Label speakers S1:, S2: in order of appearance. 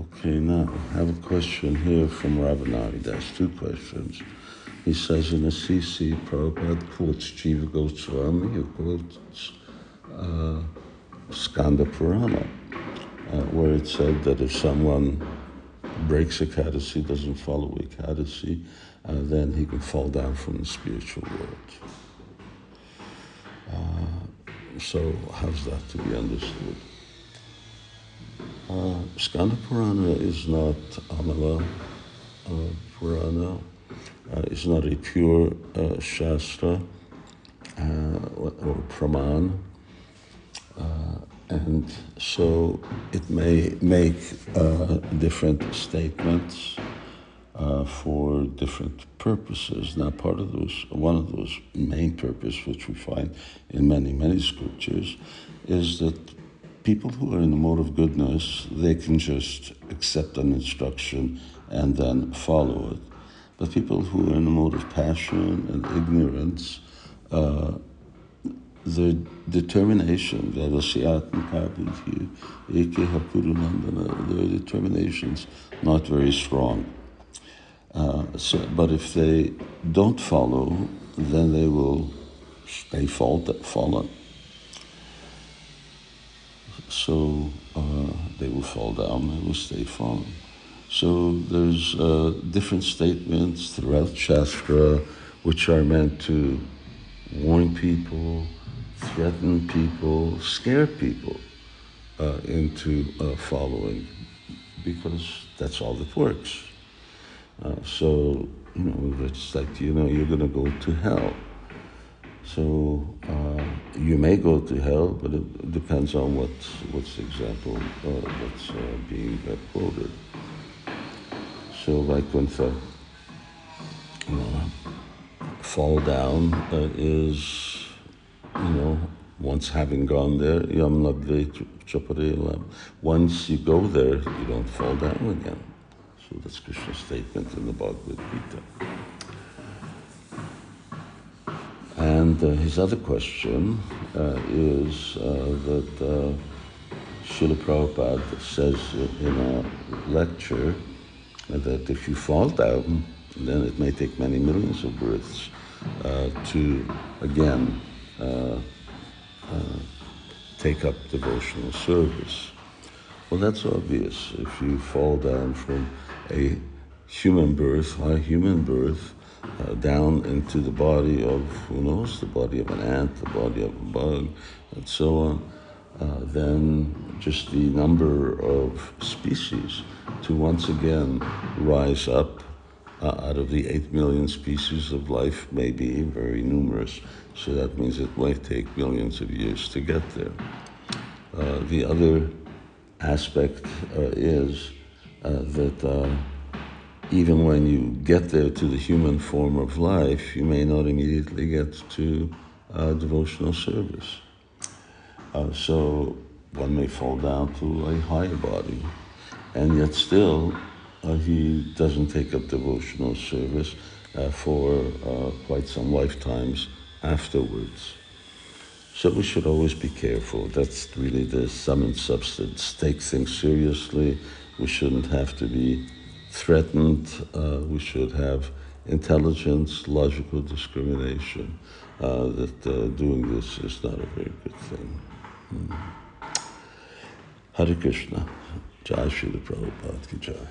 S1: Okay, now I have a question here from Ravanari. There's two questions. He says in the CC, Prabhupada quotes Jiva Goswami, who quotes uh, Skanda Purana, uh, where it said that if someone breaks a Ekadasi, doesn't follow Ekadasi, uh, then he can fall down from the spiritual world. Uh, so, how's that to be understood? Uh, Skanda Purana is not Amala uh, Purana. Uh, it's not a pure uh, Shastra uh, or Praman. Uh, and so it may make different statements for different purposes. Now, part of those, one of those main purposes, which we find in many, many scriptures, is that people who are in the mode of goodness, they can just accept an instruction and then follow it. But people who are in the mode of passion and ignorance, uh, their determination, their determination's not very strong. Uh, so, but if they don't follow, then they will they fall, fallen so uh, they will fall down, they will stay fallen. So there's uh, different statements throughout Shastra which are meant to warn people, threaten people, scare people uh, into uh, following, because that's all that works. Uh, so, you know, it's like, you know, you're going to go to hell. So uh, you may go to hell, but it depends on what what's the example uh, that's uh, being quoted. So Vaikuntha, know, fall down uh, is, you know, once having gone there, once you go there, you don't fall down again. So that's Krishna's statement in the Bhagavad Gita. And uh, his other question uh, is uh, that uh, Srila Prabhupada says in a lecture that if you fall down, then it may take many millions of births uh, to again uh, take up devotional service. Well, that's obvious. If you fall down from a human birth, high human birth, uh, down into the body of, who knows, the body of an ant, the body of a bug, and so on, uh, then just the number of species to once again rise up uh, out of the 8 million species of life may be very numerous. So that means it might take millions of years to get there. Uh, the other aspect uh, is uh, that even when you get there to the human form of life, you may not immediately get to uh, devotional service. Uh, so one may fall down to a higher body, and yet still uh, he doesn't take up devotional service uh, for uh, quite some lifetimes afterwards. So we should always be careful. That's really the sum and substance. Take things seriously. We shouldn't have to be threatened. Uh, we should have intelligence, logical discrimination. Uh, that uh, doing this is not a very good thing. Mm. Hare Krishna. Jai Srila Prabhupada Ki Jai.